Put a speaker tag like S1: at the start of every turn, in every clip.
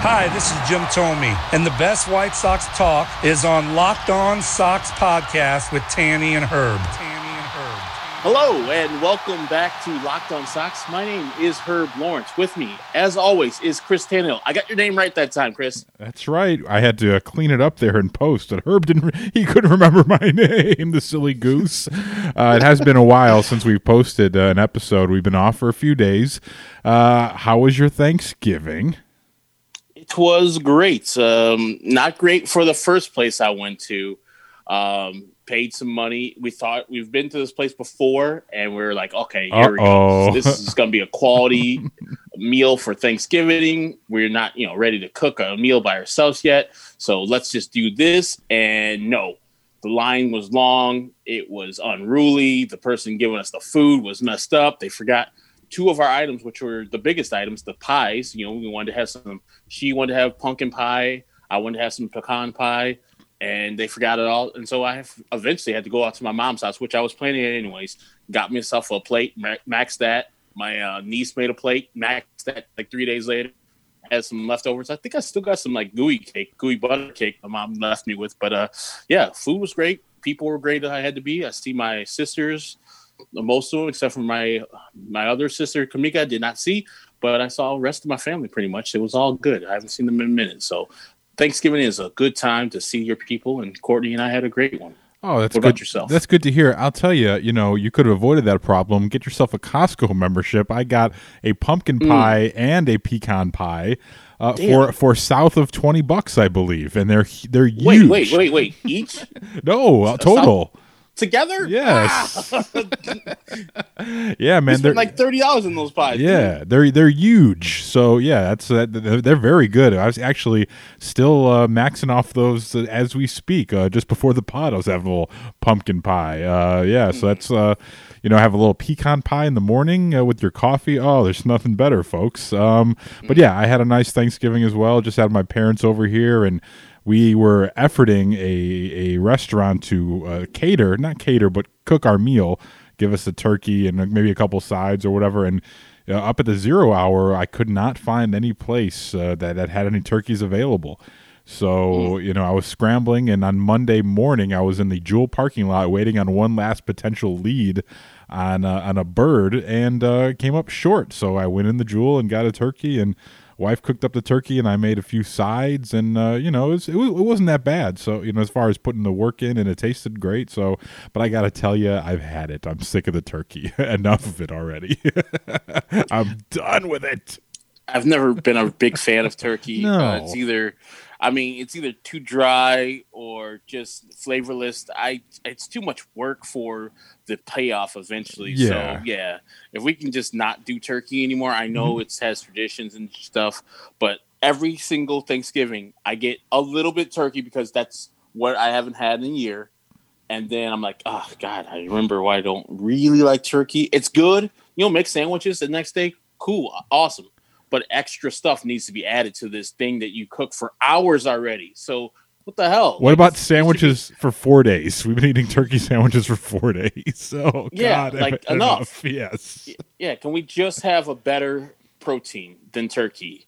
S1: Hi, this is Jim Thome, and the best White Sox talk is on Locked On Sox podcast with Tanny and Herb. Tanny and Herb.
S2: Hello and welcome back to Locked On Sox. My name is Herb Lawrence. With me, as always, is Chris Tannehill. I got your name right that time, Chris.
S3: That's right. I had to uh, clean it up there and post, and Herb didn't. He couldn't remember my name, the silly goose. Uh, it has been a while since we've posted uh, an episode. We've been off for a few days. Uh, how was your Thanksgiving?
S2: It was great. Um, not great for the first place I went to. Um, paid some money. We thought we've been to this place before, and we are like, okay, here we go. This is going to be a quality meal for Thanksgiving. We're not, you know, ready to cook a meal by ourselves yet, so let's just do this. And no, the line was long. It was unruly. The person giving us the food was messed up. They forgot two of our items, which were the biggest items, the pies. You know, we wanted to have some. She wanted to have pumpkin pie. I wanted to have some pecan pie, and they forgot it all. And so I eventually had to go out to my mom's house, which I was planning it anyways. Got myself a plate, ma- maxed that. My uh, niece made a plate, maxed that. Like three days later, had some leftovers. I think I still got some like gooey cake, gooey butter cake my mom left me with. But uh, yeah, food was great. People were great that I had to be. I see my sisters, most of them except for my my other sister Kamika, I did not see, but I saw the rest of my family pretty much. It was all good. I haven't seen them in a minute. So Thanksgiving is a good time to see your people, and Courtney and I had a great one.
S3: Oh, that's
S2: What
S3: good.
S2: yourself?
S3: That's good to hear. I'll tell you. You know, you could have avoided that problem. Get yourself a Costco membership. I got a pumpkin pie and a pecan pie uh, for for south of twenty bucks, I believe, and they're they're huge.
S2: wait, wait, wait. wait. Each
S3: No, uh, total.
S2: Together?
S3: Yes.
S2: Ah!
S3: Yeah, man. They're
S2: like thirty dollars in those pies.
S3: yeah, they're they're huge. So yeah, that's uh, they're, they're very good. I was actually still uh, maxing off those uh, as we speak. Uh, just before the pod, I was having a little pumpkin pie. Uh, yeah, so that's uh, you know, have a little pecan pie in the morning uh, with your coffee. Oh, there's nothing better, folks. Um, but yeah, I had a nice Thanksgiving as well. Just had my parents over here and. We were efforting a, a restaurant to uh, cater, not cater, but cook our meal, give us a turkey and uh, maybe a couple sides or whatever. And uh, up at the zero hour, I could not find any place uh, that, that had any turkeys available. So, you know, I was scrambling, and on Monday morning, I was in the Jewel parking lot waiting on one last potential lead on, uh, on a bird and uh, came up short. So I went in the Jewel and got a turkey, and wife cooked up the turkey, and I made a few sides, and, uh, you know, it, was, it, was, it wasn't that bad. So, you know, as far as putting the work in, and it tasted great. So, but I got to tell you, I've had it. I'm sick of the turkey. Enough of it already. I'm done with it.
S2: I've never been a big fan of turkey.
S3: No.
S2: Uh, it's either, I mean, it's either too dry or just flavorless. I it's too much work for the payoff eventually.
S3: Yeah.
S2: So yeah, if we can just not do turkey anymore, I know
S3: Mm-hmm.
S2: it has traditions and stuff, but every single Thanksgiving I get a little bit turkey because that's what I haven't had in a year. And then I'm like, oh God, I remember why I don't really like turkey. It's good. You know, make sandwiches the next day. Cool, awesome. But extra stuff needs to be added to this thing that you cook for hours already. So what the hell?
S3: What
S2: Like,
S3: about
S2: should be-
S3: sandwiches for four days? We've been eating turkey sandwiches for four days. So oh,
S2: Yeah,
S3: God,
S2: like, enough.
S3: Yes.
S2: Yeah, can we just have a better protein than turkey?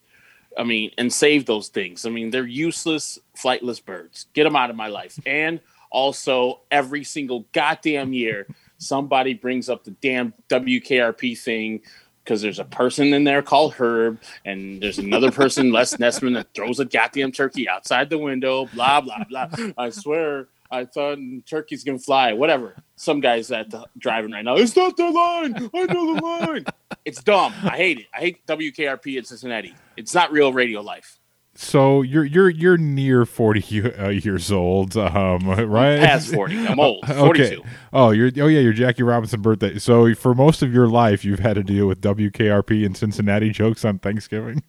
S2: I mean, and save those things. I mean, they're useless, flightless birds. Get them out of my life. And also, every single goddamn year, somebody brings up the damn WKRP thing because there's a person in there called Herb, and there's another person, Les Nessman, that throws a goddamn turkey outside the window. Blah blah blah. I swear, I thought turkeys can fly. Whatever. Some guys at the driving right now. It's not the line. I know the line. It's dumb. I hate it. I hate WKRP in Cincinnati. It's not real radio life.
S3: So you're you're you're near forty uh, years old, um, right?
S2: Past 40. I'm old.
S3: Okay.
S2: 42.
S3: Oh, you're oh yeah, your Jackie Robinson birthday. So for most of your life, you've had to deal with WKRP and Cincinnati jokes on Thanksgiving.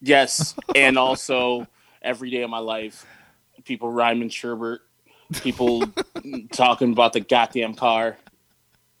S2: Yes, and also every day of my life, people rhyming sherbert, people talking about the goddamn car,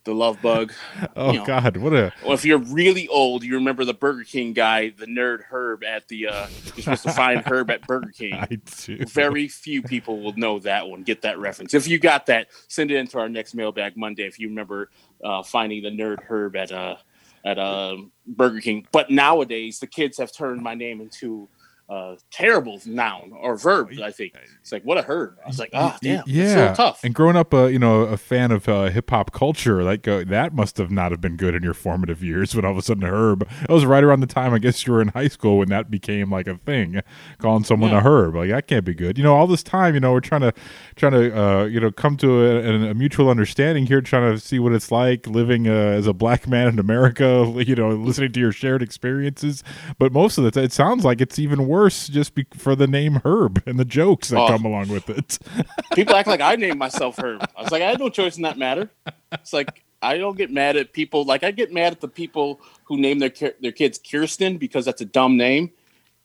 S2: the love bug.
S3: Oh
S2: You know.
S3: God, what a
S2: Well, if you're really old, you remember the Burger King guy, the nerd Herb at the. uh You're supposed to find Herb at Burger King.
S3: I do.
S2: Very few people will know that one, get that reference. If you got that, send it into our next mailbag Monday. If you remember uh, finding the nerd Herb at uh, at uh, Burger King, but nowadays the kids have turned my name into a terrible noun or verb. I think it's like what a herb. I was like, oh damn,
S3: yeah,
S2: it's so tough.
S3: And growing up, uh, you know, a fan of uh, hip hop culture, like uh, that must have not have been good in your formative years. When all of a sudden, Herb, it was right around the time I guess you were in high school when that became like a thing, calling someone
S2: Yeah.
S3: a Herb. Like that can't be good. You know, all this time, you know, we're trying to trying to uh, you know come to a, a mutual understanding here, trying to see what it's like living uh, as a black man in America. You know, listening to your shared experiences, but most of the time, it sounds like it's even worse just be- for the name Herb and the jokes that
S2: Oh.
S3: come along with it.
S2: People act like I named myself Herb. I was like, I had no choice in that matter. It's like I don't get mad at people. Like I get mad at the people who name their their kids Kirsten because that's a dumb name,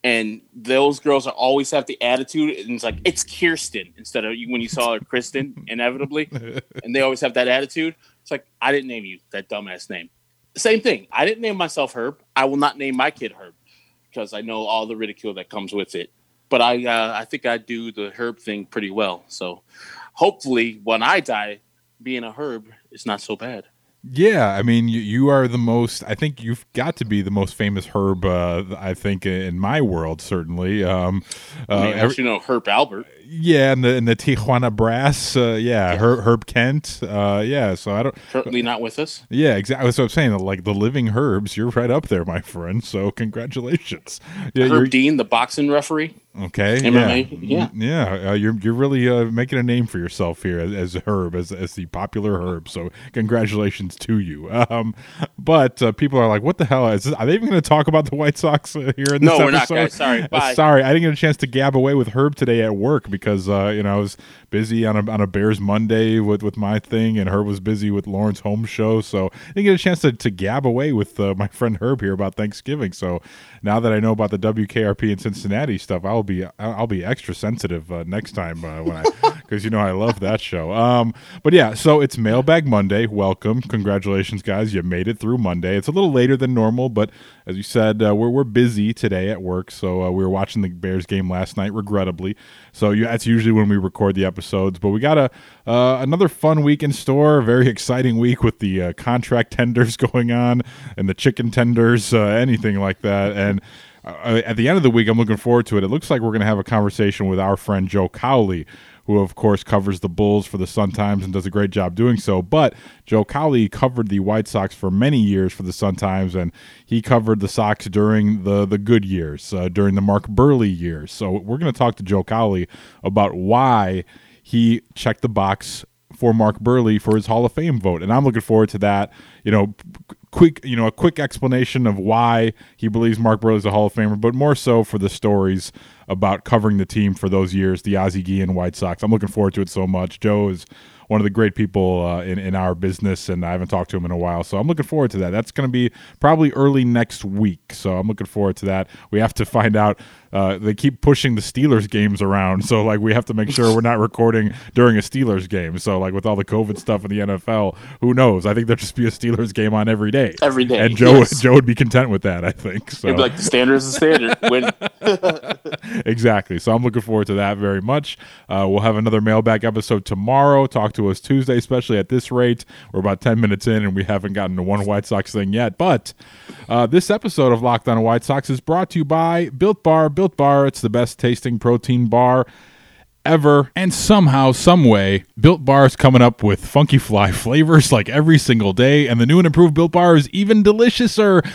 S2: and those girls are always have the attitude, and it's like it's Kirsten instead of when you saw her Kristen inevitably, and they always have that attitude. It's like I didn't name you that dumbass name. Same thing. I didn't name myself Herb. I will not name my kid Herb because I know all the ridicule that comes with it. But I uh, I think I do the Herb thing pretty well. So hopefully when I die, being a Herb is not so bad.
S3: Yeah, I mean, you, you are the most. I think you've got to be the most famous herb. Uh, I think in my world, certainly. Um, uh, every-
S2: you know Herb Alpert.
S3: Yeah, and the in the Tijuana Brass. Uh, yeah, Herb, Herb Kent. Uh, yeah, so I don't.
S2: Currently not with us.
S3: Yeah, exactly. What I'm saying. Like the living herbs, you're right up there, my friend. So congratulations. Yeah,
S2: Herb Dean, the boxing referee.
S3: okay.
S2: MMA,
S3: Yeah,
S2: yeah.
S3: yeah. Uh, you're you're really uh, making a name for yourself here as, as Herb, as as the popular Herb. So congratulations to you. Um, but uh, people are like, what the hell is this? Are they even going to talk about the White Sox uh, here in this
S2: No, we're not,
S3: episode?
S2: guys. Sorry.
S3: Uh,
S2: Bye.
S3: sorry, I didn't get a chance to gab away with Herb today at work because uh, you know I was busy on a on a Bears Monday with with my thing, and Herb was busy with Lawrence home show, so I didn't get a chance to, to gab away with uh, my friend Herb here about Thanksgiving. So now that I know about the WKRP in Cincinnati stuff, I'll be I'll be extra sensitive uh, next time uh, when I because you know I love that show. Um, but yeah, so it's Mailbag Monday. Welcome, congratulations, guys! You made it through Monday. It's a little later than normal, but as you said, uh, we're we're busy today at work. So uh, we were watching the Bears game last night, regrettably. So you, that's usually when we record the episodes. But we got a uh, another fun week in store. Very exciting week with the uh, contract tenders going on and the chicken tenders, uh, anything like that, and. Uh, at the end of the week, I'm looking forward to it. It looks like we're going to have a conversation with our friend Joe Cowley, who, of course, covers the Bulls for the Sun Times and does a great job doing so. But Joe Cowley covered the White Sox for many years for the Sun Times, and he covered the Sox during the the good years, uh, during the Mark Buehrle years. So we're going to talk to Joe Cowley about why he checked the box for Mark Buehrle for his Hall of Fame vote, and I'm looking forward to that. You know, quick, you know, a quick explanation of why he believes Mark Buehrle's a Hall of Famer, but more so for the stories about covering the team for those years, the Ozzie Guillen White Sox. I'm looking forward to it so much. Joe is one of the great people uh, in in our business, and I haven't talked to him in a while, so I'm looking forward to that. That's going to be probably early next week, so I'm looking forward to that. We have to find out. Uh, they keep pushing the Steelers games around, so like we have to make sure we're not recording during a Steelers game. So like with all the COVID stuff in the NFL, who knows? I think there'll just be a Steelers game on every day.
S2: Every day,
S3: and Joe
S2: yes.
S3: Joe would be content with that. I think so.
S2: It'd be like the standard is the standard. When
S3: exactly. So I'm looking forward to that very much. Uh, we'll have another mailbag episode tomorrow. Talk to us Tuesday, especially at this rate. We're about 10 minutes in and we haven't gotten to one White Sox thing yet. But uh, this episode of Locked On White Sox is brought to you by Built Bar. Built Bar, it's the best tasting protein bar ever. And somehow, some way, Built Bar is coming up with Funky Fly flavors like every single day. And the new and improved Built Bar is even deliciouser.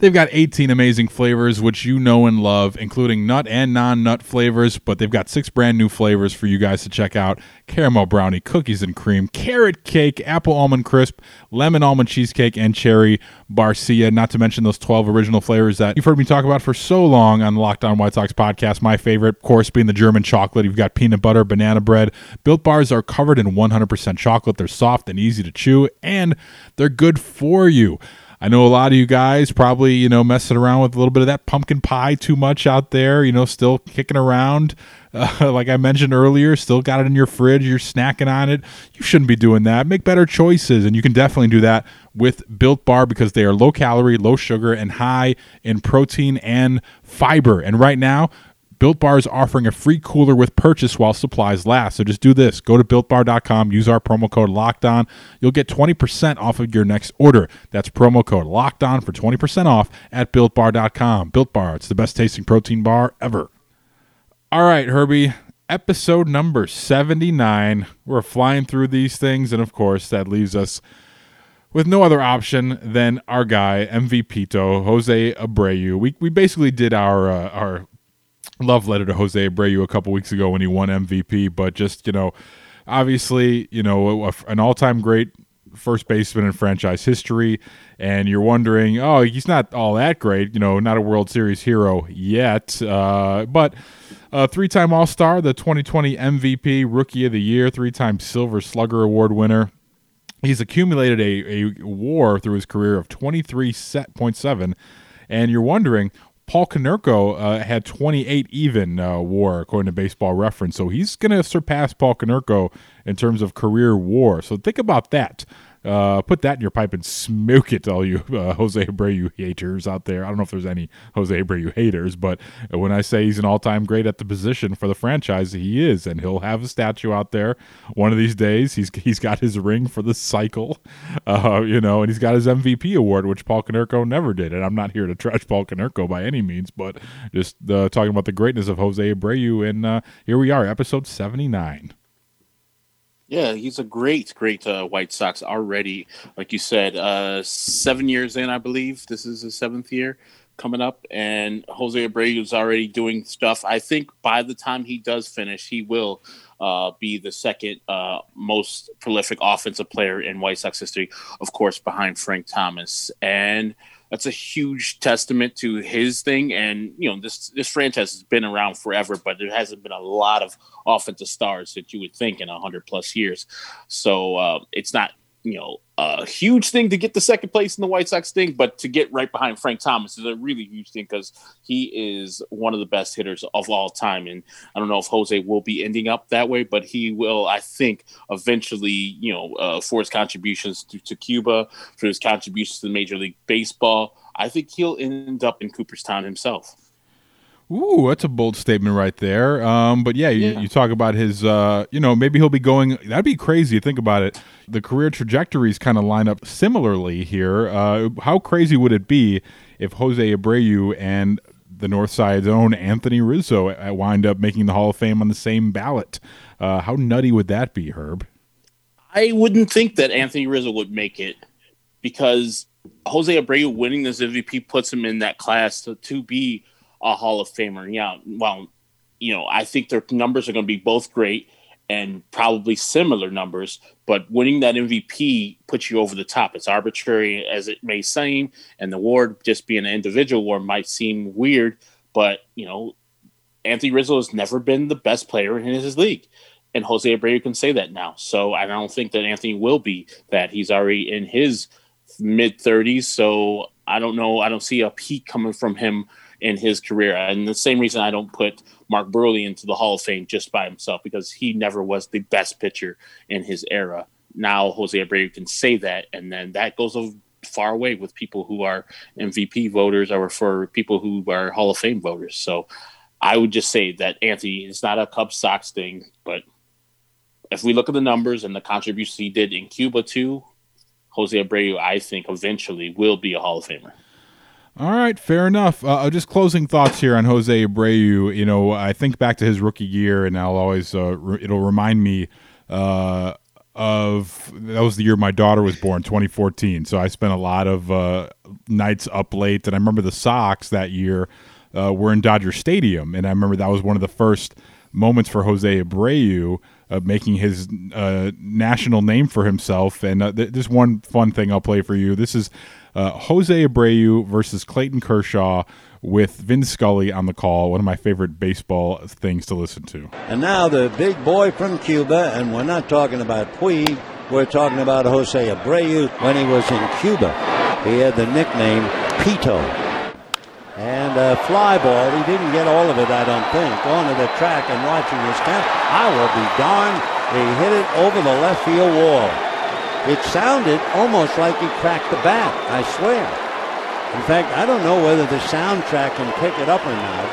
S3: They've got 18 amazing flavors, which you know and love, including nut and non nut flavors. But they've got six brand new flavors for you guys to check out caramel brownie, cookies and cream, carrot cake, apple almond crisp, lemon almond cheesecake, and cherry barcia. Not to mention those 12 original flavors that you've heard me talk about for so long on the Locked On White Sox podcast. My favorite, of course, being the German chocolate. You've got peanut butter, banana bread. Built bars are covered in 100% chocolate. They're soft and easy to chew, and they're good for you. I know a lot of you guys probably, you know, messing around with a little bit of that pumpkin pie too much out there, you know, still kicking around. Uh, like I mentioned earlier, still got it in your fridge, you're snacking on it. You shouldn't be doing that. Make better choices. And you can definitely do that with Built Bar because they are low calorie, low sugar, and high in protein and fiber. And right now, Built Bar is offering a free cooler with purchase while supplies last. So just do this. Go to builtbar.com, use our promo code LOCKEDON. You'll get 20% off of your next order. That's promo code LOCKEDON for 20% off at builtbar.com. Built Bar, it's the best tasting protein bar ever. All right, Herbie, episode number 79. We're flying through these things, and of course, that leaves us with no other option than our guy MVP to Jose Abreu. We we basically did our uh, our love letter to Jose Abreu a couple weeks ago when he won MVP, but just you know, obviously you know a, an all time great first baseman in franchise history, and you're wondering, oh, he's not all that great, you know, not a World Series hero yet, uh, but. A three time All Star, the 2020 MVP, Rookie of the Year, three time Silver Slugger Award winner. He's accumulated a, a WAR through his career of 23.7. And you're wondering, Paul Konerko uh, had 28 even uh, WAR according to Baseball Reference, so he's going to surpass Paul Konerko in terms of career WAR. So think about that. Uh, put that in your pipe and smoke it, all you uh, Jose Abreu haters out there. I don't know if there's any Jose Abreu haters, but when I say he's an all-time great at the position for the franchise, he is, and he'll have a statue out there one of these days. He's he's got his ring for the cycle, uh, you know, and he's got his MVP award, which Paul Konerko never did. And I'm not here to trash Paul Konerko by any means, but just uh, talking about the greatness of Jose Abreu. And uh, here we are, episode 79.
S2: Yeah, he's a great, great uh, White Sox already. Like you said, uh, seven years in, I believe. This is his seventh year coming up, and Jose Abreu is already doing stuff. I think by the time he does finish, he will uh, be the second uh, most prolific offensive player in White Sox history, of course, behind Frank Thomas. And that's a huge testament to his thing. And you know, this this franchise has been around forever, but there hasn't been a lot of offensive stars that you would think in hundred plus years. So uh, it's not you know a huge thing to get the second place in the White Sox thing, but to get right behind Frank Thomas is a really huge thing because he is one of the best hitters of all time. And I don't know if Jose will be ending up that way, but he will, I think, eventually, you know, uh, for his contributions to, to Cuba, for his contributions to the Major League Baseball, I think he'll end up in Cooperstown himself.
S3: Ooh, that's a bold statement right there. Um, but yeah, you,
S2: Yeah.
S3: you talk about his, uh, you know, maybe he'll be going. That'd be crazy. Think about it. The career trajectories kind of line up similarly here. Uh, how crazy would it be if Jose Abreu and the North Side's own Anthony Rizzo uh, wind up making the Hall of Fame on the same ballot? Uh, how nutty would that be, Herb?
S2: I wouldn't think that Anthony Rizzo would make it because Jose Abreu winning this MVP puts him in that class to, to be a Hall of Famer. Yeah, well, you know, I think their numbers are going to be both great and probably similar numbers, but winning that MVP puts you over the top. It's arbitrary as it may seem, and the award just being an individual award might seem weird, but you know, Anthony Rizzo has never been the best player in his league. And Jose Abreu can say that now. So I don't think that Anthony will be that. He's already in his mid 30s. So I don't know. I don't see a peak coming from him in his career. And the same reason I don't put Mark Buehrle into the Hall of Fame just by himself because he never was the best pitcher in his era. Now Jose Abreu can say that, and then that goes a far away with people who are MVP voters or for people who are Hall of Fame voters. So I would just say that Anthony is not a Cubs Sox thing, but if we look at the numbers and the contributions he did in Cuba too, Jose Abreu, I think eventually will be a Hall of Famer.
S3: All right, fair enough. Uh, just closing thoughts here on Jose Abreu. You know, I think back to his rookie year, and I'll always uh, re- it'll remind me uh, of that was the year my daughter was born, 2014. So I spent a lot of uh, nights up late, and I remember the Sox that year uh, were in Dodger Stadium, and I remember that was one of the first moments for Jose Abreu uh, making his uh, national name for himself. And uh, th- this one fun thing I'll play for you. This is uh, Jose Abreu versus Clayton Kershaw with Vin Scully on the call. One of my favorite baseball things to listen to.
S4: And now the big boy from Cuba, and we're not talking about Puig, we're talking about Jose Abreu when he was in Cuba. He had the nickname Pito. And a fly ball, he didn't get all of it, I don't think. Going to the track and watching this count, I will be darned. He hit it over the left field wall. It sounded almost like he cracked the bat, I swear. In fact, I don't know whether the soundtrack can pick it up or not,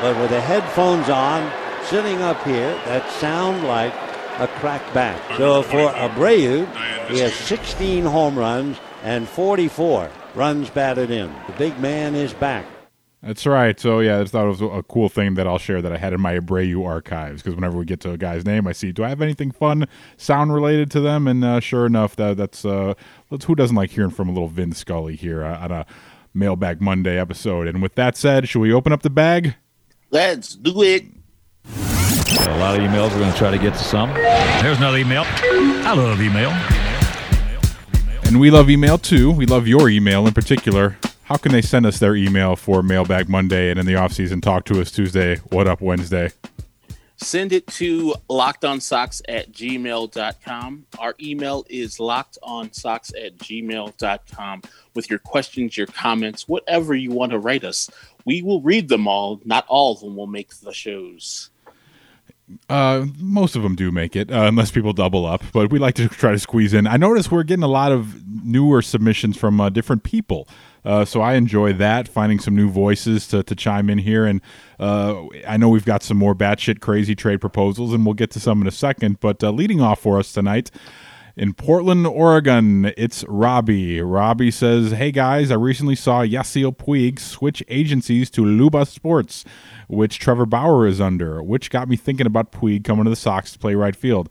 S4: but with the headphones on, sitting up here, that sound like a cracked bat. So for Abreu, he has 16 home runs and 44 runs batted in. The big man is back.
S3: That's right. So yeah, I thought it was a cool thing that I'll share that I had in my Abreu archives because whenever we get to a guy's name, I see do I have anything fun sound related to them, and uh, sure enough, that that's uh, that's who doesn't like hearing from a little Vin Scully here uh, on a Mailbag Monday episode. And with that said, should we open up the bag?
S2: Let's do it.
S5: Got a lot of emails. We're going to try to get to some. There's another email. I love email.
S3: And we love email too. We love your email in particular. How can they send us their email for Mailbag Monday and in the off season talk to us Tuesday? What up Wednesday?
S2: Send it to lockedonsocks at gmail.com. Our email is lockedonsocks at gmail.com with your questions, your comments, whatever you want to write us. We will read them all. Not all of them will make the shows.
S3: Uh, most of them do make it, uh, unless people double up. But we like to try to squeeze in. I notice we're getting a lot of newer submissions from uh, different people. Uh, so I enjoy that, finding some new voices to, to chime in here. And uh, I know we've got some more batshit crazy trade proposals, and we'll get to some in a second. But uh, leading off for us tonight, in Portland, Oregon, it's Robbie. Robbie says, Hey guys, I recently saw Yasiel Puig switch agencies to Luba Sports, which Trevor Bauer is under, which got me thinking about Puig coming to the Sox to play right field.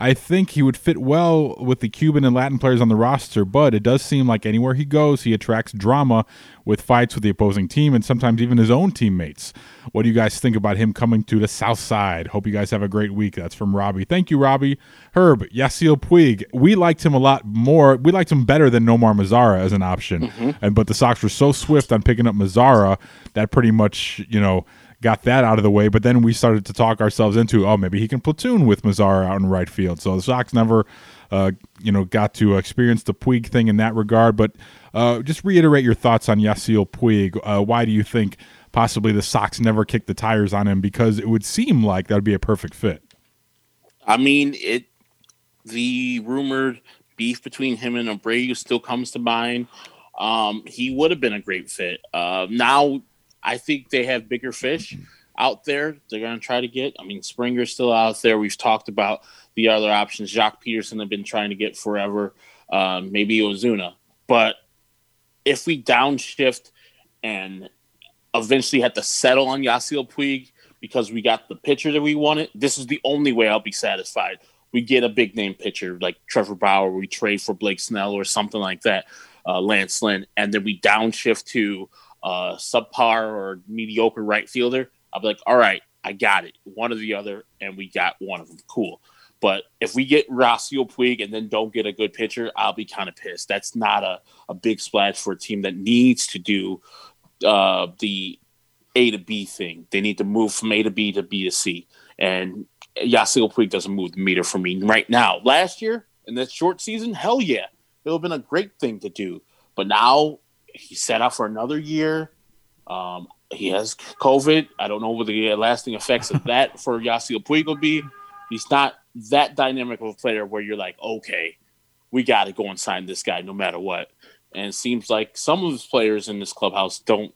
S3: I think he would fit well with the Cuban and Latin players on the roster, but it does seem like anywhere he goes, he attracts drama with fights with the opposing team and sometimes even his own teammates. What do you guys think about him coming to the South Side? Hope you guys have a great week. That's from Robbie. Thank you, Robbie. Herb, Yasiel Puig. We liked him a lot more. We liked him better than Nomar Mazara as an option. Mm-hmm. And but the Sox were so swift on picking up Mazara that pretty much, you know, got that out of the way. But then we started to talk ourselves into, oh, maybe he can platoon with Mazara out in right field. So the Sox never, uh, you know, got to experience the Puig thing in that regard. But uh, just reiterate your thoughts on Yasiel Puig. Uh, why do you think possibly the Sox never kicked the tires on him? Because it would seem like that would be a perfect fit.
S2: I mean, it. The rumored beef between him and Abreu still comes to mind. Um, he would have been a great fit. Uh, now I think they have bigger fish out there. They're going to try to get. I mean, Springer's still out there. We've talked about the other options. Joc Pederson have been trying to get forever. Um, maybe Ozuna, but if we downshift and eventually have to settle on Yasiel Puig because we got the pitcher that we wanted, this is the only way I'll be satisfied. We get a big name pitcher like Trevor Bauer, we trade for Blake Snell or something like that, uh, Lance Lynn, and then we downshift to uh, subpar or mediocre right fielder, I'll be like, all right, I got it. One or the other, and we got one of them. Cool. But if we get Yasiel Puig and then don't get a good pitcher, I'll be kind of pissed. That's not a, a big splash for a team that needs to do uh, the A to B thing. They need to move from A to B to B to C. And Yasiel Puig doesn't move the meter for me right now. Last year, in this short season, hell yeah. It would have been a great thing to do. But now he's set out for another year. Um, he has COVID. I don't know what the lasting effects of that for Yasiel Puig will be. He's not that dynamic of a player where you're like, okay, we got to go and sign this guy no matter what. And it seems like some of his players in this clubhouse don't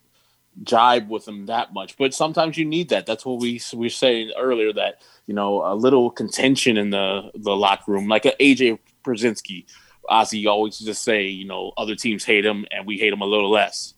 S2: jibe with him that much. But sometimes you need that. That's what we we saying earlier that you know a little contention in the the locker room, like an AJ Pierzynski Ozzie always just say, you know, other teams hate him and we hate him a little less.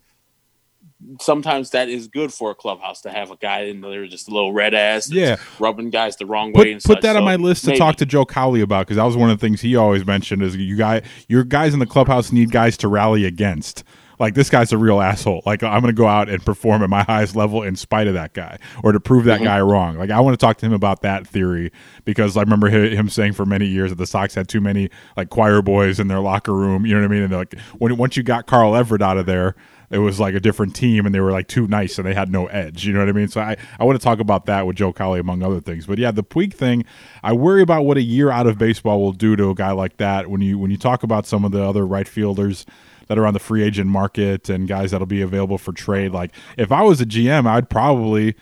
S2: Sometimes that is good for a clubhouse to have a guy in there just a little red ass,
S3: yeah,
S2: rubbing guys the wrong
S3: put,
S2: way. And
S3: put
S2: such.
S3: that
S2: so
S3: on my list to
S2: maybe.
S3: talk to Joe Cowley about because that was one of the things he always mentioned is you guy your guys in the clubhouse need guys to rally against. Like this guy's a real asshole. Like I'm going to go out and perform at my highest level in spite of that guy, or to prove that
S2: Mm-hmm.
S3: guy wrong. Like I want to talk to him about that theory because I remember him saying for many years that the Sox had too many like choir boys in their locker room. You know what I mean? And like when once you got Carl Everett out of there, it was like a different team, and they were like too nice, and they had no edge. You know what I mean? So I I want to talk about that with Joe Cowley among other things. But yeah, the Puig thing, I worry about what a year out of baseball will do to a guy like that. When you when you talk about some of the other right fielders that are on the free agent market and guys that'll be available for trade. Like if I was a GM, I'd probably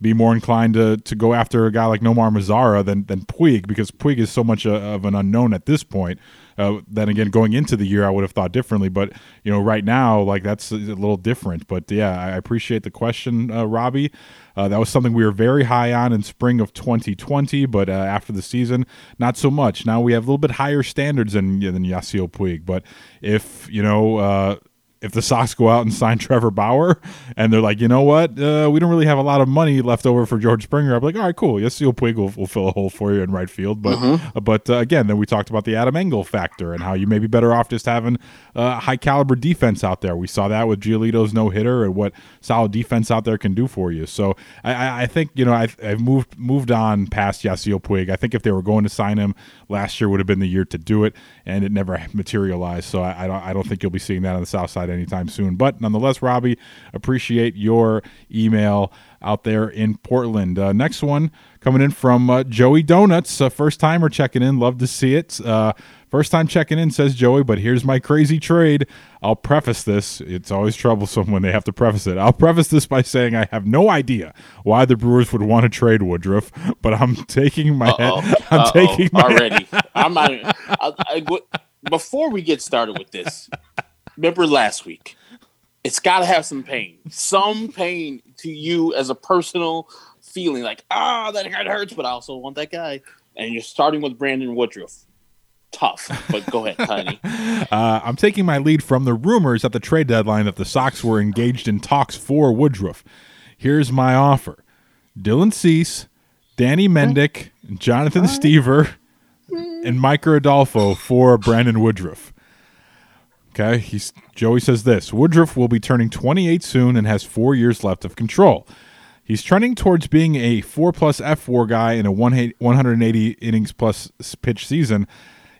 S3: be more inclined to to go after a guy like Nomar Mazara than than Puig because Puig is so much a, of an unknown at this point. Uh, then again, going into the year, I would have thought differently. But you know, right now, like that's a little different. But yeah, I appreciate the question, uh, Robbie. Uh, that was something we were very high on in spring of 2020, but uh, after the season, not so much. Now we have a little bit higher standards than than Yasiel Puig. But if you know uh, if the Sox go out and sign Trevor Bauer and they're like, you know what, uh, we don't really have a lot of money left over for George Springer, I'm like, all right, cool. Yasiel Puig will, will fill a hole for you in right field. But
S2: Mm-hmm.
S3: uh, but uh, again, then we talked about the Adam Engel factor and how you may be better off just having uh, high caliber defense out there. We saw that with Giolito's no hitter and what solid defense out there can do for you. So I, I, I think you know I've, I've moved moved on past Yasiel Puig. I think if they were going to sign him last year, would have been the year to do it, and it never materialized. So I, I don't I don't think you'll be seeing that on the South Side anytime soon. But nonetheless, Robbie, appreciate your email out there in Portland. Uh, next one coming in from uh, Joey Donuts, uh, first timer checking in. Love to see it. Uh, first time checking in, says Joey, but here's my crazy trade. I'll preface this. It's always troublesome when they have to preface it. I'll preface this by saying I have no idea why the Brewers would want to trade Woodruff, but I'm taking my
S2: Uh-oh.
S3: head. I'm
S2: Uh-oh.
S3: taking my
S2: already. I'm not. I, I, before we get started with this, remember last week? It's got to have some pain, some pain to you as a personal feeling, like ah, that hurt hurts, but I also want that guy. And you're starting with Brandon Woodruff. Tough, but go ahead, Tiny.
S3: Uh, I'm taking my lead from the rumors at the trade deadline that the Sox were engaged in talks for Woodruff. Here's my offer Dylan Cease, Danny Mendick, Jonathan Stiever, and Micker Adolfo for Brandon Woodruff. Okay, he's Joey says this Woodruff will be turning 28 soon and has four years left of control. He's trending towards being a four plus fWAR guy in a one 180 innings plus pitch season.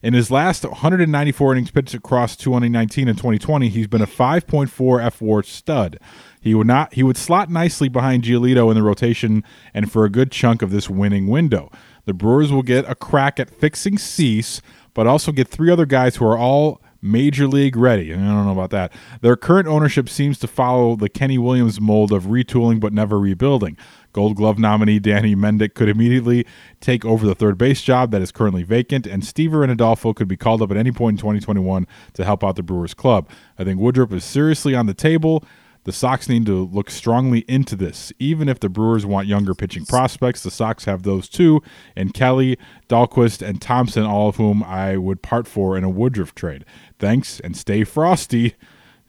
S3: In his last 194 innings pitched across 2019 and 2020, he's been a 5.4 fWAR stud. He would not he would slot nicely behind Giolito in the rotation and for a good chunk of this winning window. The Brewers will get a crack at fixing Cease, but also get three other guys who are all major league ready. And I don't know about that. Their current ownership seems to follow the Kenny Williams mold of retooling but never rebuilding. Gold Glove nominee Danny Mendick could immediately take over the third base job that is currently vacant, and Stiever and Adolfo could be called up at any point in 2021 to help out the Brewers club. I think Woodruff is seriously on the table. The Sox need to look strongly into this. Even if the Brewers want younger pitching prospects, the Sox have those too, and Kelley, Dalquist, and Thompson, all of whom I would part for in a Woodruff trade. Thanks, and stay frosty.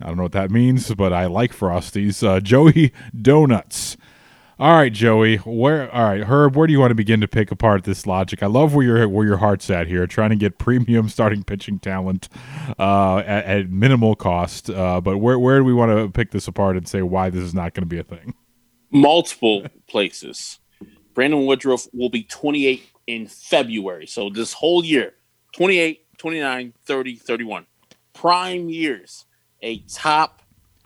S3: I don't know what that means, but I like Frosties. Uh, Joey Donuts. All right, Joey. Where? All right, Herb. Where do you want to begin to pick apart this logic? I love where your where your heart's at here, trying to get premium starting pitching talent uh, at, at minimal cost. Uh, but where where do we want to pick this apart and say why this is not going to be a thing?
S2: multiple places. Brandon Woodruff will be 28 in February. So this whole year, 28, 29, 30, 31. Prime years. A top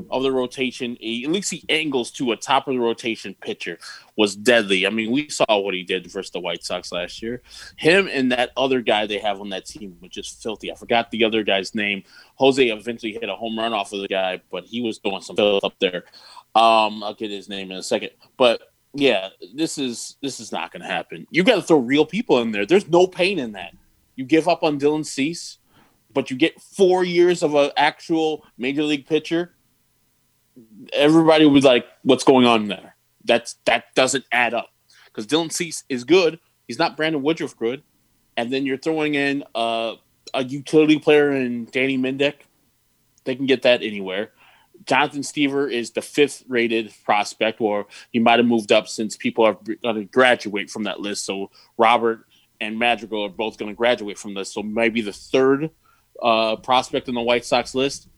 S2: of the rotation, at least he angles to a top of the rotation pitcher was deadly. I mean, we saw what he did versus the White Sox last year. Him and that other guy they have on that team was just filthy. I forgot the other guy's name. Jose eventually hit a home run off of the guy, but he was doing some filth up there. Um, I'll get his name in a second. But yeah, this is this is not going to happen. You got to throw real people in there. There's no pain in that. You give up on Dylan Cease, but you get four years of an actual major league pitcher. Everybody was like, "What's going on there?" That's that doesn't add up because Dylan Cease is good. He's not Brandon Woodruff good, and then you're throwing in uh, a utility player in Danny Mendick. They can get that anywhere. Jonathan Stiever is the fifth rated prospect, or he might have moved up since people are going to graduate from that list. So Robert and Madrigal are both going to graduate from this. So maybe the third uh, prospect on the White Sox list.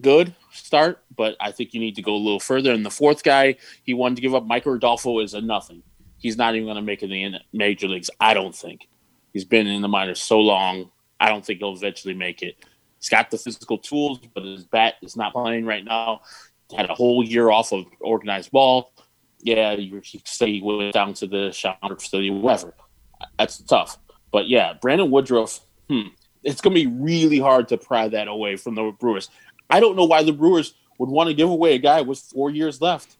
S2: Good start, but I think you need to go a little further. And the fourth guy he wanted to give up, Micker Adolfo, is a nothing. He's not even going to make it in the major leagues. I don't think. He's been in the minors so long. I don't think he'll eventually make it. He's got the physical tools, but his bat is not playing right now. Had a whole year off of organized ball. Yeah, you say he went down to the Chandler facility, whatever. That's tough. But yeah, Brandon Woodruff, hmm, it's going to be really hard to pry that away from the Brewers. I don't know why the Brewers would want to give away a guy with four years left.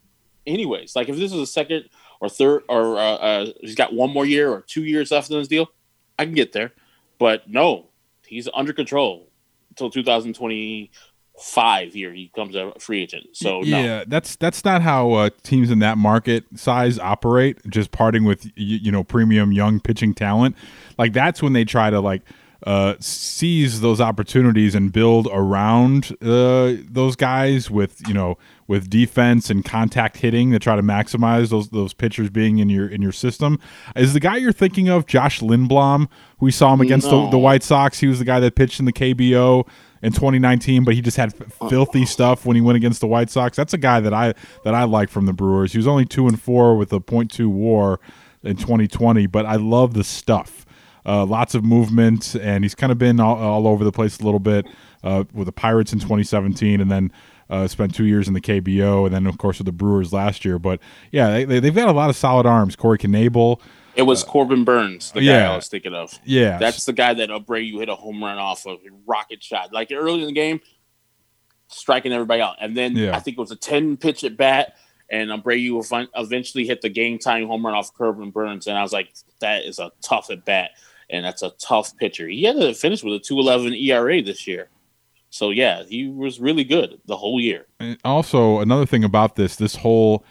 S2: Anyways, like if this is a second or third, or uh, uh, he's got one more year or two years left in his deal, I can get there. But no, he's under control until 2025 year. He comes a free agent. So no.
S3: yeah, that's that's not how uh, teams in that market size operate. Just parting with y- you know premium young pitching talent, like that's when they try to like uh, seize those opportunities and build around uh, those guys with you know with defense and contact hitting to try to maximize those those pitchers being in your in your system. Is the guy you're thinking of Josh Lindblom? We saw him against
S2: No.
S3: the, the White Sox. He was the guy that pitched in the KBO in 2019, but he just had filthy stuff when he went against the White Sox. That's a guy that I that I like from the Brewers. He was only two and four with a .2 WAR in 2020, but I love the stuff. Uh, lots of movement, and he's kind of been all, all over the place a little bit uh, with the Pirates in 2017, and then uh, spent two years in the KBO, and then of course with the Brewers last year. But yeah, they, they've got a lot of solid arms. Corey Knebel,
S2: It was Corbin Burnes, the guy. I was thinking of.
S3: yeah,
S2: That's the guy that Abreu hit a home run off of, a rocket shot. Like early in the game, striking everybody out. And then
S3: Yeah.
S2: I think it was a 10 pitch at bat, and Abreu ev- eventually hit the game time home run off Corbin Burnes. And I was like, that is a tough at bat, and that's a tough pitcher. He had to finish with a 211 ERA this year. So yeah, he was really good the whole year.
S3: And also another thing about this this whole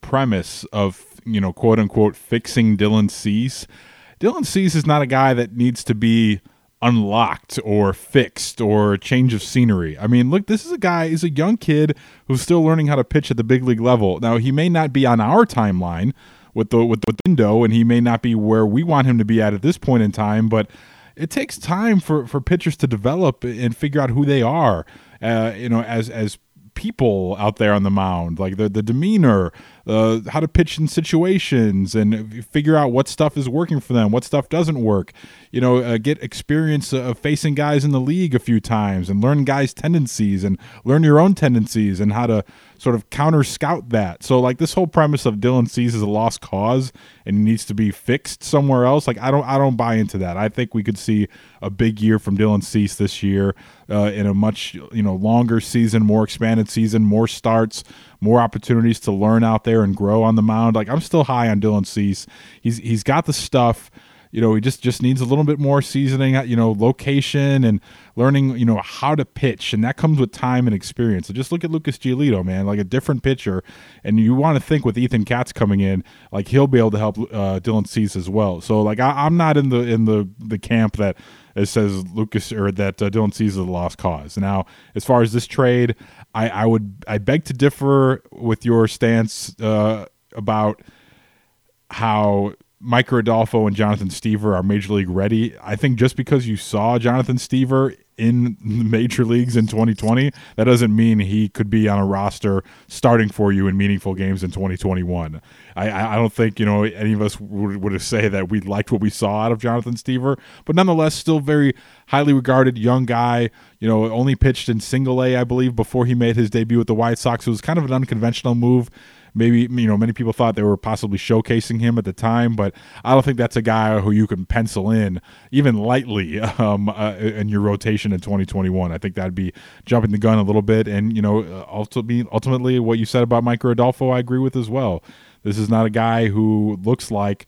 S3: premise of you know quote unquote fixing Dylan Cease. Dylan Cease is not a guy that needs to be unlocked or fixed or change of scenery. I mean, look, this is a guy, he's a young kid who's still learning how to pitch at the big league level. Now, he may not be on our timeline with the with the window and he may not be where we want him to be at at this point in time, but it takes time for for pitchers to develop and figure out who they are uh, you know as as people out there on the mound. Like the the demeanor uh, how to pitch in situations and figure out what stuff is working for them what stuff doesn't work. You know uh, get experience of facing guys in the league a few times and learn guys tendencies and learn your own tendencies and how to sort of counter scout that. So like this whole premise of Dylan Cease is a lost cause and needs to be fixed somewhere else like I don't I don't buy into that. I think we could see a big year from Dylan Cease this year uh, in a much you know longer season more expanded season more starts more opportunities to learn out there and grow on the mound like I'm still high on Dylan Cease he's he's got the stuff you know, he just just needs a little bit more seasoning, you know, location and learning, you know, how to pitch, and that comes with time and experience. So just look at Lucas Giolito, man, like a different pitcher, and you want to think with Ethan Katz coming in, like he'll be able to help uh, Dylan Cease as well. So like I, I'm not in the in the the camp that it says Lucas or that uh, Dylan Cease is a lost cause. Now, as far as this trade, I, I would I beg to differ with your stance uh, about how Micker Adolfo and Jonathan Stiever are major league ready. I think just because you saw Jonathan Stiever in the major leagues in 2020, that doesn't mean he could be on a roster starting for you in meaningful games in 2021. I, I don't think you know any of us would, would say that we liked what we saw out of Jonathan Stiever, but nonetheless, still very highly regarded young guy. You know, only pitched in single A, I believe, before he made his debut with the White Sox. It was kind of an unconventional move maybe you know many people thought they were possibly showcasing him at the time but i don't think that's a guy who you can pencil in even lightly um, uh, in your rotation in 2021 i think that'd be jumping the gun a little bit and you know uh, ultimately ultimately what you said about micker adolfo i agree with as well. This is not a guy who looks like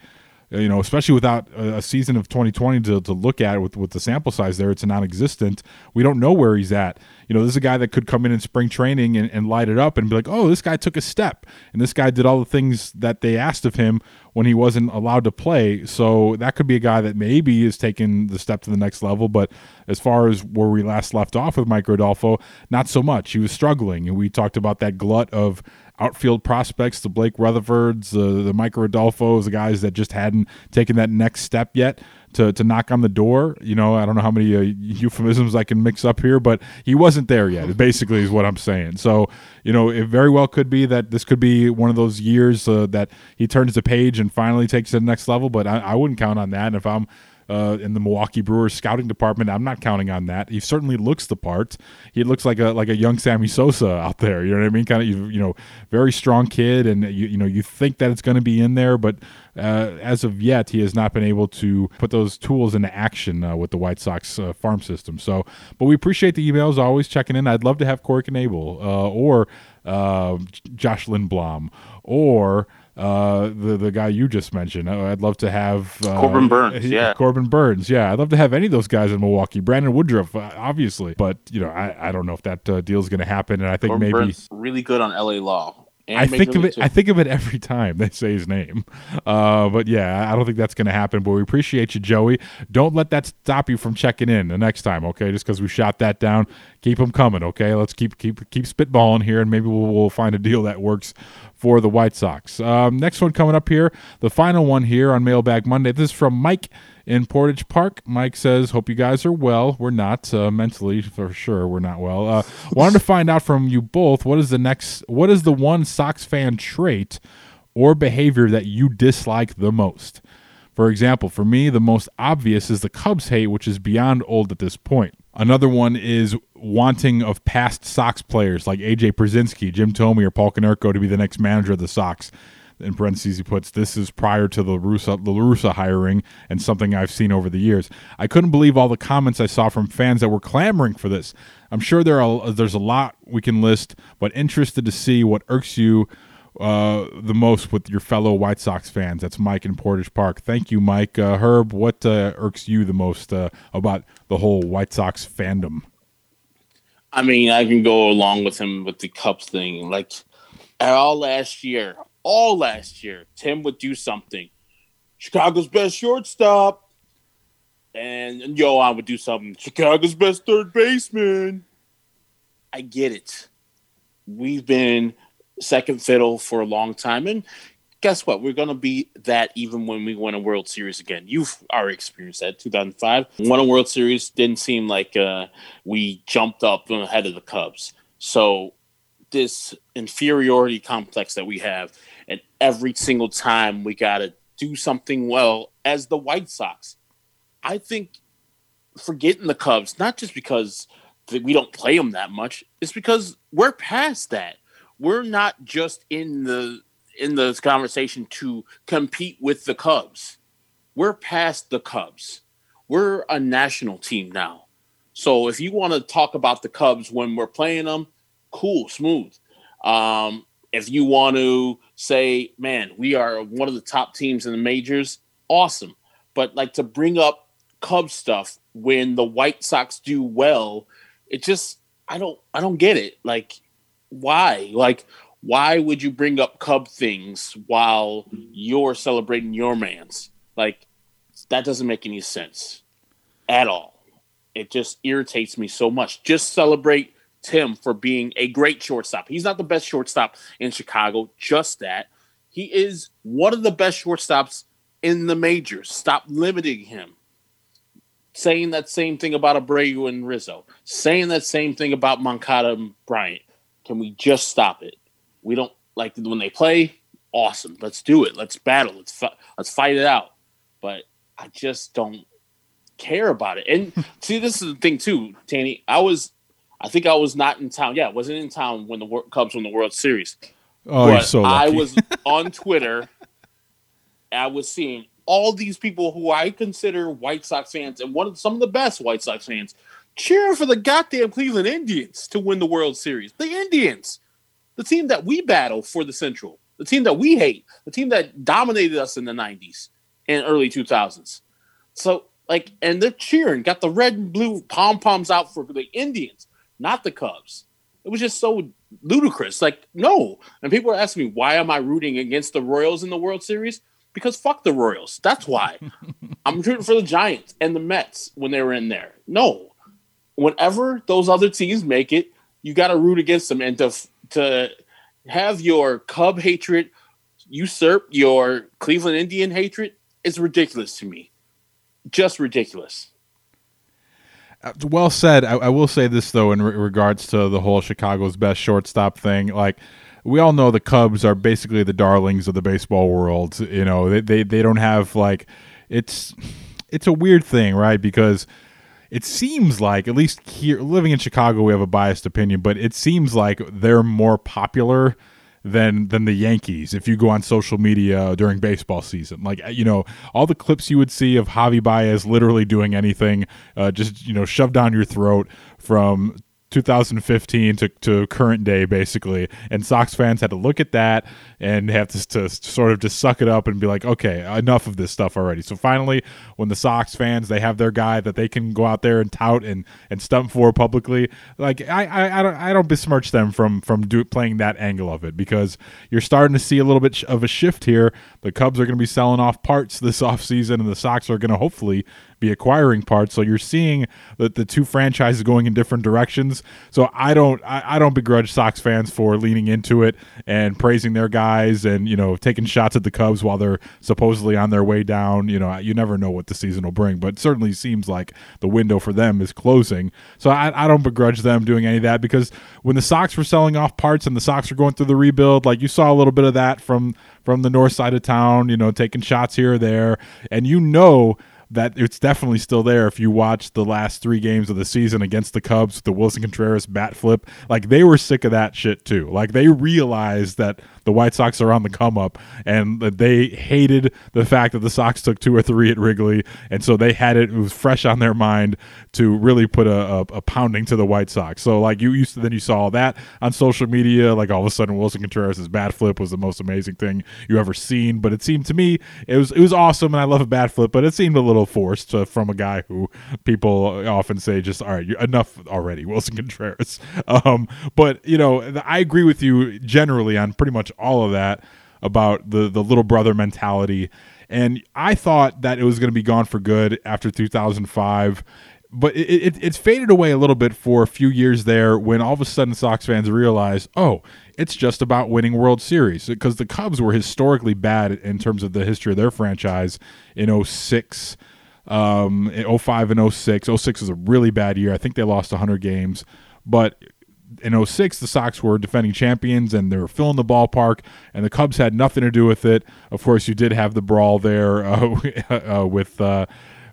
S3: Uh, you know, especially without a a season of 2020 to, to look at with, with the sample size there, it's non-existent. We don't know where he's at. You know, this is a guy that could come in in spring training and, and light it up and be like, oh, this guy took a step. And this guy did all the things that they asked of him when he wasn't allowed to play. So that could be a guy that maybe is taking the step to the next level. But as far as where we last left off with Micker Adolfo, not so much. He was struggling. And we talked about that glut of outfield prospects, the Blake Rutherfords, the, the Micker Adolfos, the guys that just hadn't taken that next step yet to, to knock on the door. You know, I don't know how many uh, euphemisms I can mix up here, but he wasn't there yet, basically, is what I'm saying. So, you know, it very well could be that this could be one of those years uh, that he turns the page and finally takes it to the next level, but I, I wouldn't count on that. And if I'm uh, in the Milwaukee Brewers scouting department. I'm not counting on that. He certainly looks the part. He looks like a like a young Sammy Sosa out there. You know what I mean? Kind of you, know, very strong kid, and you you know you think that it's going to be in there, but uh, as of yet, he has not been able to put those tools into action uh, with the White Sox uh, farm system. So, but we appreciate the emails, always checking in. I'd love to have Corey Knebel uh, or uh, Josh Lindblom or uh, the the guy you just mentioned. Uh, I'd love to have uh,
S2: Corbin Burnes. Yeah,
S3: Corbin Burnes. Yeah, I'd love to have any of those guys in Milwaukee. Brandon Woodruff, uh, obviously, but you know, I, I don't know if that uh, deal is going to happen. And I think
S2: Corbin
S3: maybe
S2: Burnes really good on LA Law.
S3: I think of it.
S2: too.
S3: I think of it every time they say his name. Uh, but yeah, I don't think that's going to happen. But we appreciate you, Joey. Don't let that stop you from checking in the next time, okay? Just because we shot that down, keep them coming, okay? Let's keep keep keep spitballing here, and maybe we'll, we'll find a deal that works for the White Sox. Um, next one coming up here, the final one here on Mailbag Monday. This is from Mike in Portage Park. Mike says, "Hope you guys are well. We're not uh, mentally for sure. We're not well. Uh, wanted to find out from you both what is the next, what is the one Sox fan trait or behavior that you dislike the most." For example, for me, the most obvious is the Cubs hate, which is beyond old at this point. Another one is wanting of past Sox players like AJ Pierzynski, Jim Thome, or Paul Konerko to be the next manager of the Sox. In parentheses, he puts, "This is prior to the Russa, the hiring, and something I've seen over the years. I couldn't believe all the comments I saw from fans that were clamoring for this. I'm sure there are there's a lot we can list, but interested to see what irks you uh, the most with your fellow White Sox fans. That's Mike in Portage Park. Thank you, Mike. Uh, Herb, what uh, irks you the most uh, about the whole White Sox fandom?
S2: I mean, I can go along with him with the Cubs thing. Like at all last year, all last year, Tim would do something. Chicago's best shortstop. And, and Yoan would do something. Chicago's best third baseman. I get it. We've been second fiddle for a long time. And guess what? We're going to be that even when we win a World Series again. You've already experienced that. 2005, won a World Series. Didn't seem like uh, we jumped up ahead of the Cubs. So this inferiority complex that we have, and every single time we got to do something well as the White Sox. I think forgetting the Cubs, not just because we don't play them that much, it's because we're past that. We're not just in the in this conversation to compete with the Cubs. We're past the Cubs. We're a national team now. So if you want to talk about the Cubs when we're playing them, cool, smooth. Um, if you want to say, man, we are one of the top teams in the majors, awesome. But like to bring up Cubs stuff when the White Sox do well, it just I don't I don't get it. Like why? Like why would you bring up Cub things while you're celebrating your man's? Like that doesn't make any sense at all. It just irritates me so much. Just celebrate Tim for being a great shortstop. He's not the best shortstop in Chicago, just that. He is one of the best shortstops in the majors. Stop limiting him. Saying that same thing about Abreu and Rizzo. Saying that same thing about Moncada and Bryant. Can we just stop it? We don't like when they play. Awesome, let's do it. Let's battle. Let's fi- let's fight it out. But I just don't care about it. And see, this is the thing too, Tanny. I was, I think I was not in town. Yeah, I wasn't in town when the Wor- Cubs won the World Series.
S3: Oh,
S2: But
S3: so
S2: I was on Twitter. I was seeing all these people who I consider White Sox fans and one of some of the best White Sox fans cheering for the goddamn Cleveland Indians to win the World Series. The Indians, the team that we battle for the Central, the team that we hate, the team that dominated us in the '90s and early 2000s. So, like, and they're cheering, got the red and blue pom poms out for the Indians, not the Cubs. It was just so ludicrous. Like, no. And people are asking me, why am I rooting against the Royals in the World Series? Because fuck the Royals. That's why. I'm rooting for the Giants and the Mets when they were in there. No. Whenever those other teams make it, you got to root against them. And to, to have your Cub hatred usurp your Cleveland Indian hatred is ridiculous to me. Just ridiculous.
S3: Uh, well said. I, I will say this though, in re- regards to the whole Chicago's best shortstop thing, like we all know the Cubs are basically the darlings of the baseball world. You know, they they, they don't have like it's it's a weird thing, right? Because it seems like at least here living in Chicago we have a biased opinion, but it seems like they're more popular than than the Yankees if you go on social media during baseball season. Like you know, all the clips you would see of Javi Baez literally doing anything, uh, just you know, shoved down your throat from 2015 to, to current day basically. And sox fans had to look at that and have to, to, sort of just suck it up and be like okay enough of this stuff already. So finally when the sox fans they have their guy that they can go out there and tout and, and stump for publicly like I, I, I don't I don't besmirch them from from do, playing that angle of it because you're starting to see a little bit of a shift here. The Cubs are going to be selling off parts this offseason and the Sox are going to hopefully be acquiring parts. So you're seeing that the two franchises going in different directions. So I don't I, I, don't begrudge Sox fans for leaning into it and praising their guys and you know taking shots at the Cubs while they're supposedly on their way down. You know you never know what the season will bring, but certainly seems like the window for them is closing. So I, I don't begrudge them doing any of that because when the Sox were selling off parts and the Sox were going through the rebuild, like you saw a little bit of that from from the north side of town. You know taking shots here or there, and you know that it's definitely still there if you watch the last three games of the season against the Cubs, the Willson Contreras bat flip. Like they were sick of that shit too. Like they realized that the White Sox are on the come up, and that they hated the fact that the Sox took two or three at Wrigley, and so they had it. It was fresh on their mind to really put a, a, a pounding to the White Sox. So like you used to, then you saw that on social media. Like all of a sudden, Willson Contreras' bat flip was the most amazing thing you ever seen. But it seemed to me it was it was awesome, and I love a bat flip, but it seemed a little forced uh, from a guy who people often say just all right, enough already, Willson Contreras. Um, but you know, I agree with you generally on pretty much all of that about the the little brother mentality. And I thought that it was going to be gone for good after 2005 but it, it, it's faded away a little bit for a few years there when all of a sudden Sox fans realize, oh, it's just about winning World Series because the Cubs were historically bad in terms of the history of their franchise in 06, um, 05 and 06. 06 was a really bad year. I think they lost 100 games, but in 06 the Sox were defending champions and they were filling the ballpark and the Cubs had nothing to do with it. Of course, you did have the brawl there uh, uh, with uh,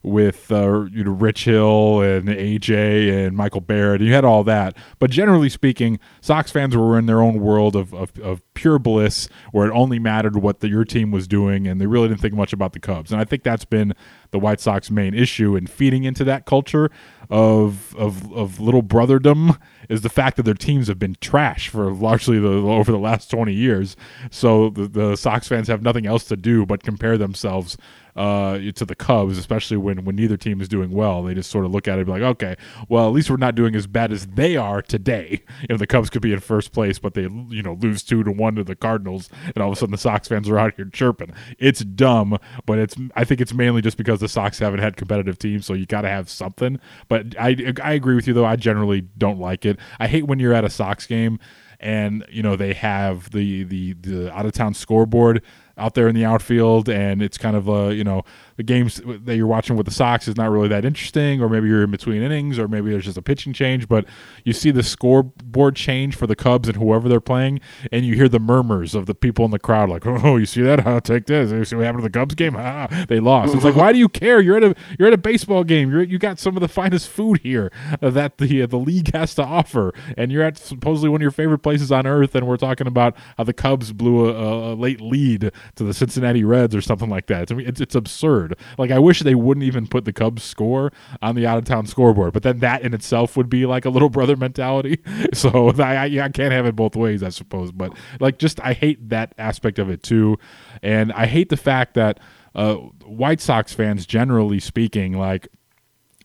S3: with uh, you know Rich Hill and AJ and Michael Barrett. You had all that, but generally speaking, Sox fans were in their own world of, of, of pure bliss, where it only mattered what the, your team was doing, and they really didn't think much about the Cubs. And I think that's been the White Sox main issue in feeding into that culture of of of little brotherdom is the fact that their teams have been trash for largely the, over the last 20 years. So the, the Sox fans have nothing else to do but compare themselves uh, to the Cubs, especially when when neither team is doing well. They just sort of look at it and be like, okay, well at least we're not doing as bad as they are today. You know, the Cubs could be in first place, but they you know lose two to one to the Cardinals, and all of a sudden the Sox fans are out here chirping. It's dumb, but it's I think it's mainly just because the Sox haven't had competitive teams, so you got to have something. But I I agree with you though. I generally don't like it. I hate when you're at a Sox game and you know they have the the the out of town scoreboard out there in the outfield, and it's kind of a you know the games that you're watching with the Sox is not really that interesting, or maybe you're in between innings, or maybe there's just a pitching change. But you see the scoreboard change for the Cubs and whoever they're playing, and you hear the murmurs of the people in the crowd, like, "Oh, you see that? I'll take this. You see what happened to the Cubs game? Ah, they lost." It's like, why do you care? You're at a you're at a baseball game. You're you got some of the finest food here that the uh, the league has to offer, and you're at supposedly one of your favorite places on earth, and we're talking about how the Cubs blew a, a late lead to the Cincinnati Reds or something like that. It's it's absurd. Like I wish they wouldn't even put the Cubs score on the out of town scoreboard, but then that in itself would be like a little brother mentality. So I, I can't have it both ways, I suppose. But like, just I hate that aspect of it too, and I hate the fact that uh, White Sox fans, generally speaking, like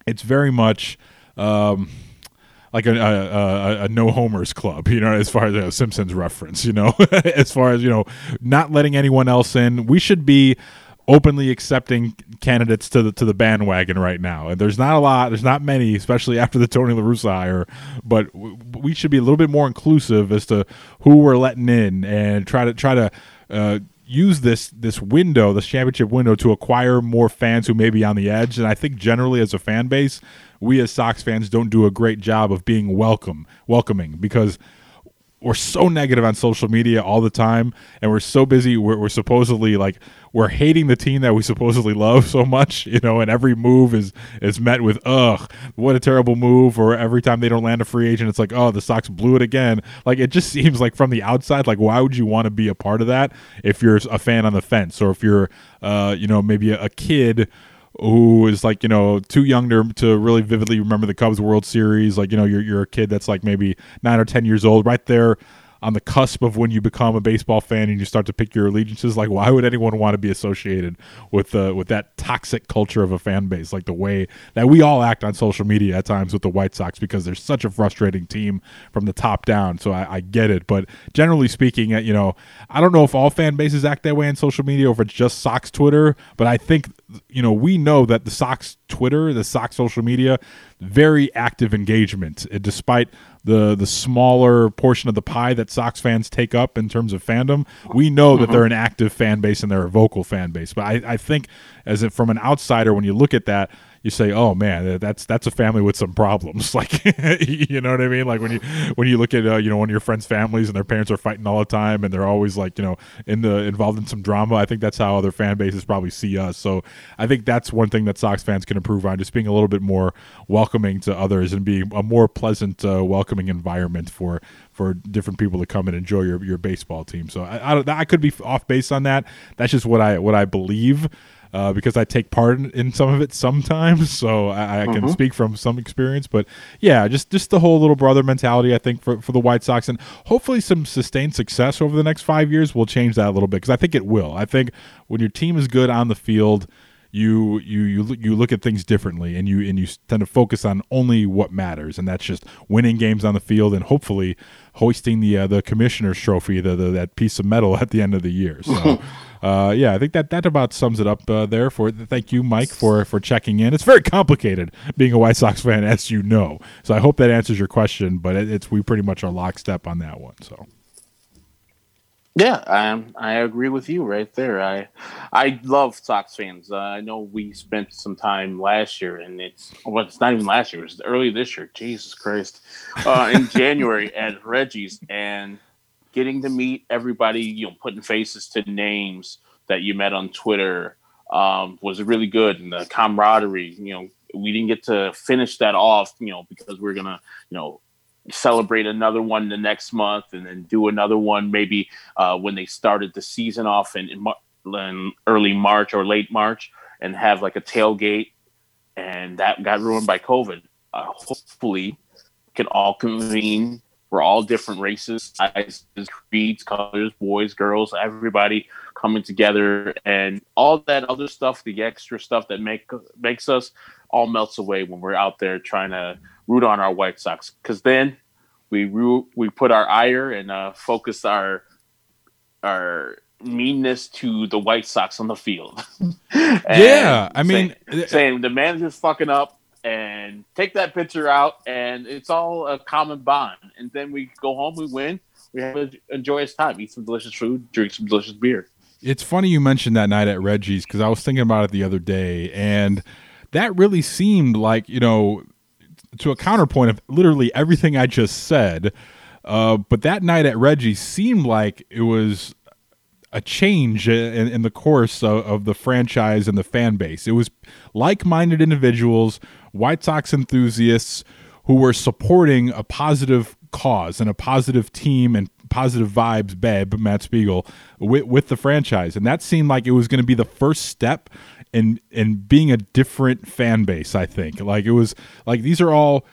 S3: it's very much. Um, like a, a, a, a, no homers club, you know, as far as a Simpsons reference, you know, as far as, you know, not letting anyone else in. We should be openly accepting candidates to the to the bandwagon right now. And there's not a lot, there's not many, especially after the Tony La Russa hire. But we should be a little bit more inclusive as to who we're letting in and try to try to. Uh, use this this window, this championship window, to acquire more fans who may be on the edge. And I think generally, as a fan base, we as Sox fans don't do a great job of being welcome, welcoming because we're so negative on social media all the time and we're so busy we're, we're, supposedly like we're hating the team that we supposedly love so much you know and every move is is met with ugh what a terrible move or every time they don't land a free agent it's like oh the sox blew it again. Like it just seems like from the outside like why would you want to be a part of that if you're a fan on the fence or if you're uh you know maybe a, a kid who is like you know too young to, to really vividly remember the Cubs World Series. Like you know you're you're a kid that's like maybe nine or ten years old, right there on the cusp of when you become a baseball fan and you start to pick your allegiances. Like, why would anyone want to be associated with uh, with that toxic culture of a fan base? Like the way that we all act on social media at times with the White Sox because they're such a frustrating team from the top down. So I, I get it, but generally speaking, uh, you know, I don't know if all fan bases act that way on social media or if it's just Sox Twitter, but I think you know we know that the Sox Twitter, the Sox social media, very active engagement, uh, despite the the smaller portion of the pie that Sox fans take up in terms of fandom. We know that they're an active fan base and they're a vocal fan base. But I, I think as if from an outsider, when you look at that, you say, "Oh man, that's that's a family with some problems." Like, you know what I mean? Like when you when you look at uh, you know one of your friends' families and their parents are fighting all the time and they're always like you know in the involved in some drama. I think that's how other fan bases probably see us. So I think that's one thing that Sox fans can improve on, just being a little bit more welcoming to others and being a more pleasant, uh, welcoming environment for for different people to come and enjoy your, your baseball team. So I, I, I could be off base on that. That's just what I what I believe uh, because I take part in, in, some of it sometimes, so I, I can mm-hmm. speak from some experience. But yeah, just just the whole little brother mentality, I think for for the White Sox, and hopefully some sustained success over the next five years will change that a little bit because I think it will. I think when your team is good on the field you you you you look at things differently and you and you tend to focus on only what matters and that's just winning games on the field and hopefully hoisting the uh, the commissioner's trophy the, the, that piece of metal at the end of the year so uh, yeah I think that that about sums it up uh, there for thank you Mike for for checking in it's very complicated being a White Sox fan as you know so I hope that answers your question but it, it's we pretty much are lockstep on that one so
S2: yeah, I I agree with you right there. I I love Sox fans. Uh, I know we spent some time last year, and it's well, it's not even last year. It was early this year. Jesus Christ, uh, in January at Reggie's, and getting to meet everybody. You know, putting faces to names that you met on Twitter um, was really good, and the camaraderie. You know, we didn't get to finish that off. You know, because we we're gonna you know celebrate another one the next month and then do another one maybe uh, when they started the season off in, in, in, early March or late March and have like a tailgate. And that got ruined by COVID. Uh, hopefully, can all convene. We're all different races, sizes, creeds, colors, boys, girls, everybody coming together, and all that other stuff, the extra stuff that make makes us all melts away when we're out there trying to root on our White Sox because then we root, we put our ire and uh, focus our our meanness to the White Sox on the field.
S3: yeah, I mean,
S2: saying, saying the manager's fucking up and take that pitcher out, and it's all a common bond. And then we go home, we win, we have a joyous time, eat some delicious food, drink some delicious beer.
S3: It's funny you mentioned that night at Reggie's because I was thinking about it the other day, and that really seemed like you know to a counterpoint of literally everything I just said. Uh, but that night at Reggie seemed like it was a change in, in the course of, of, the franchise and the fan base. It was like-minded individuals, White Sox enthusiasts who were supporting a positive cause and a positive team and positive vibes, Beb, Matt Spiegel, with, with the franchise. And that seemed like it was going to be the first step and and being a different fan base. I think like it was like these are all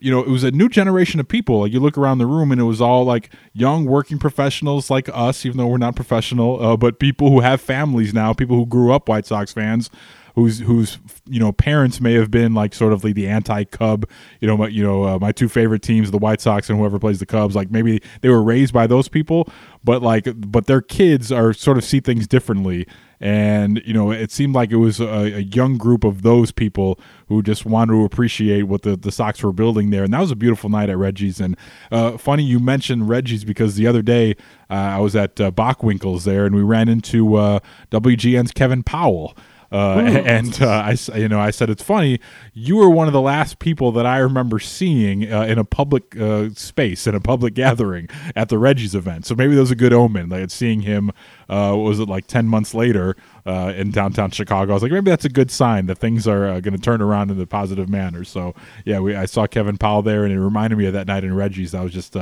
S3: you know, it was a new generation of people. Like you look around the room, and it was all like young working professionals like us, even though we're not professional, uh, but people who have families now, people who grew up White Sox fans, whose whose you know parents may have been like sort of like the anti-Cub, you know, my, you know uh, my two favorite teams, the White Sox and whoever plays the Cubs. Like maybe they were raised by those people, but like but their kids are sort of see things differently. And you know, it seemed like it was a, a young group of those people who just wanted to appreciate what the, the Sox were building there. And that was a beautiful night at Reggie's. And uh, funny you mentioned Reggie's because the other day uh, I was at uh, Bockwinkel's there and we ran into uh, WGN's Kevin Powell. Uh, and uh, I, you know, I said it's funny. You were one of the last people that I remember seeing uh, in a public uh, space, in a public gathering at the Reggie's event. So maybe that was a good omen. Like seeing him, uh, what was it like ten months later uh, in downtown Chicago? I was like, maybe that's a good sign that things are uh, going to turn around in a positive manner. So yeah, we, I saw Kevin Powell there, and it reminded me of that night in Reggie's. I was just.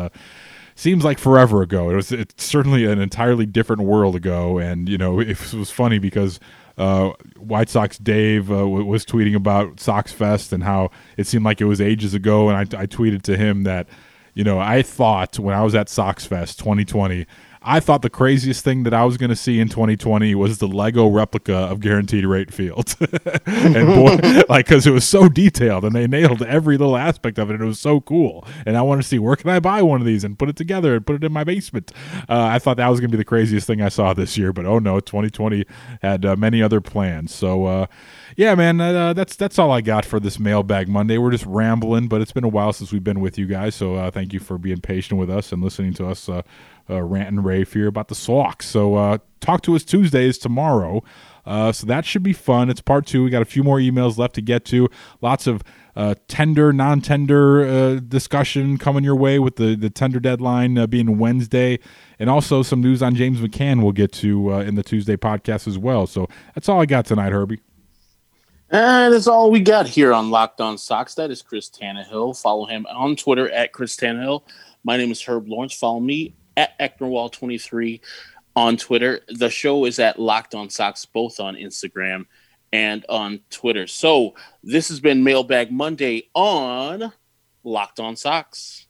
S3: Seems like forever ago. It was it's certainly an entirely different world ago, and you know it was funny because uh, White Sox Dave uh, w- was tweeting about Sox Fest and how it seemed like it was ages ago, and I, I tweeted to him that you know I thought when I was at Sox Fest 2020. I thought the craziest thing that I was going to see in 2020 was the Lego replica of Guaranteed Rate Field, and boy, like because it was so detailed and they nailed every little aspect of it. And it was so cool, and I want to see where can I buy one of these and put it together and put it in my basement. Uh, I thought that was going to be the craziest thing I saw this year, but oh no, 2020 had uh, many other plans. So uh, yeah, man, uh, that's that's all I got for this mailbag Monday. We're just rambling, but it's been a while since we've been with you guys, so uh, thank you for being patient with us and listening to us uh, rant and rave here about the Sox. So uh, talk to us Tuesdays tomorrow. Uh, so that should be fun. It's part two. We got a few more emails left to get to. Lots of uh, tender, non-tender uh, discussion coming your way with the the tender deadline uh, being Wednesday, and also some news on James McCann. We'll get to uh, in the Tuesday podcast as well. So that's all I got tonight, Herbie.
S2: And that's all we got here on Locked On Sox. That is Chris Tannehill. Follow him on Twitter at Chris Tannehill. My name is Herb Lawrence. Follow me at Ecknerwall23 on Twitter. The show is at Locked On Sox, both on Instagram and on Twitter. So this has been Mailbag Monday on Locked On Sox.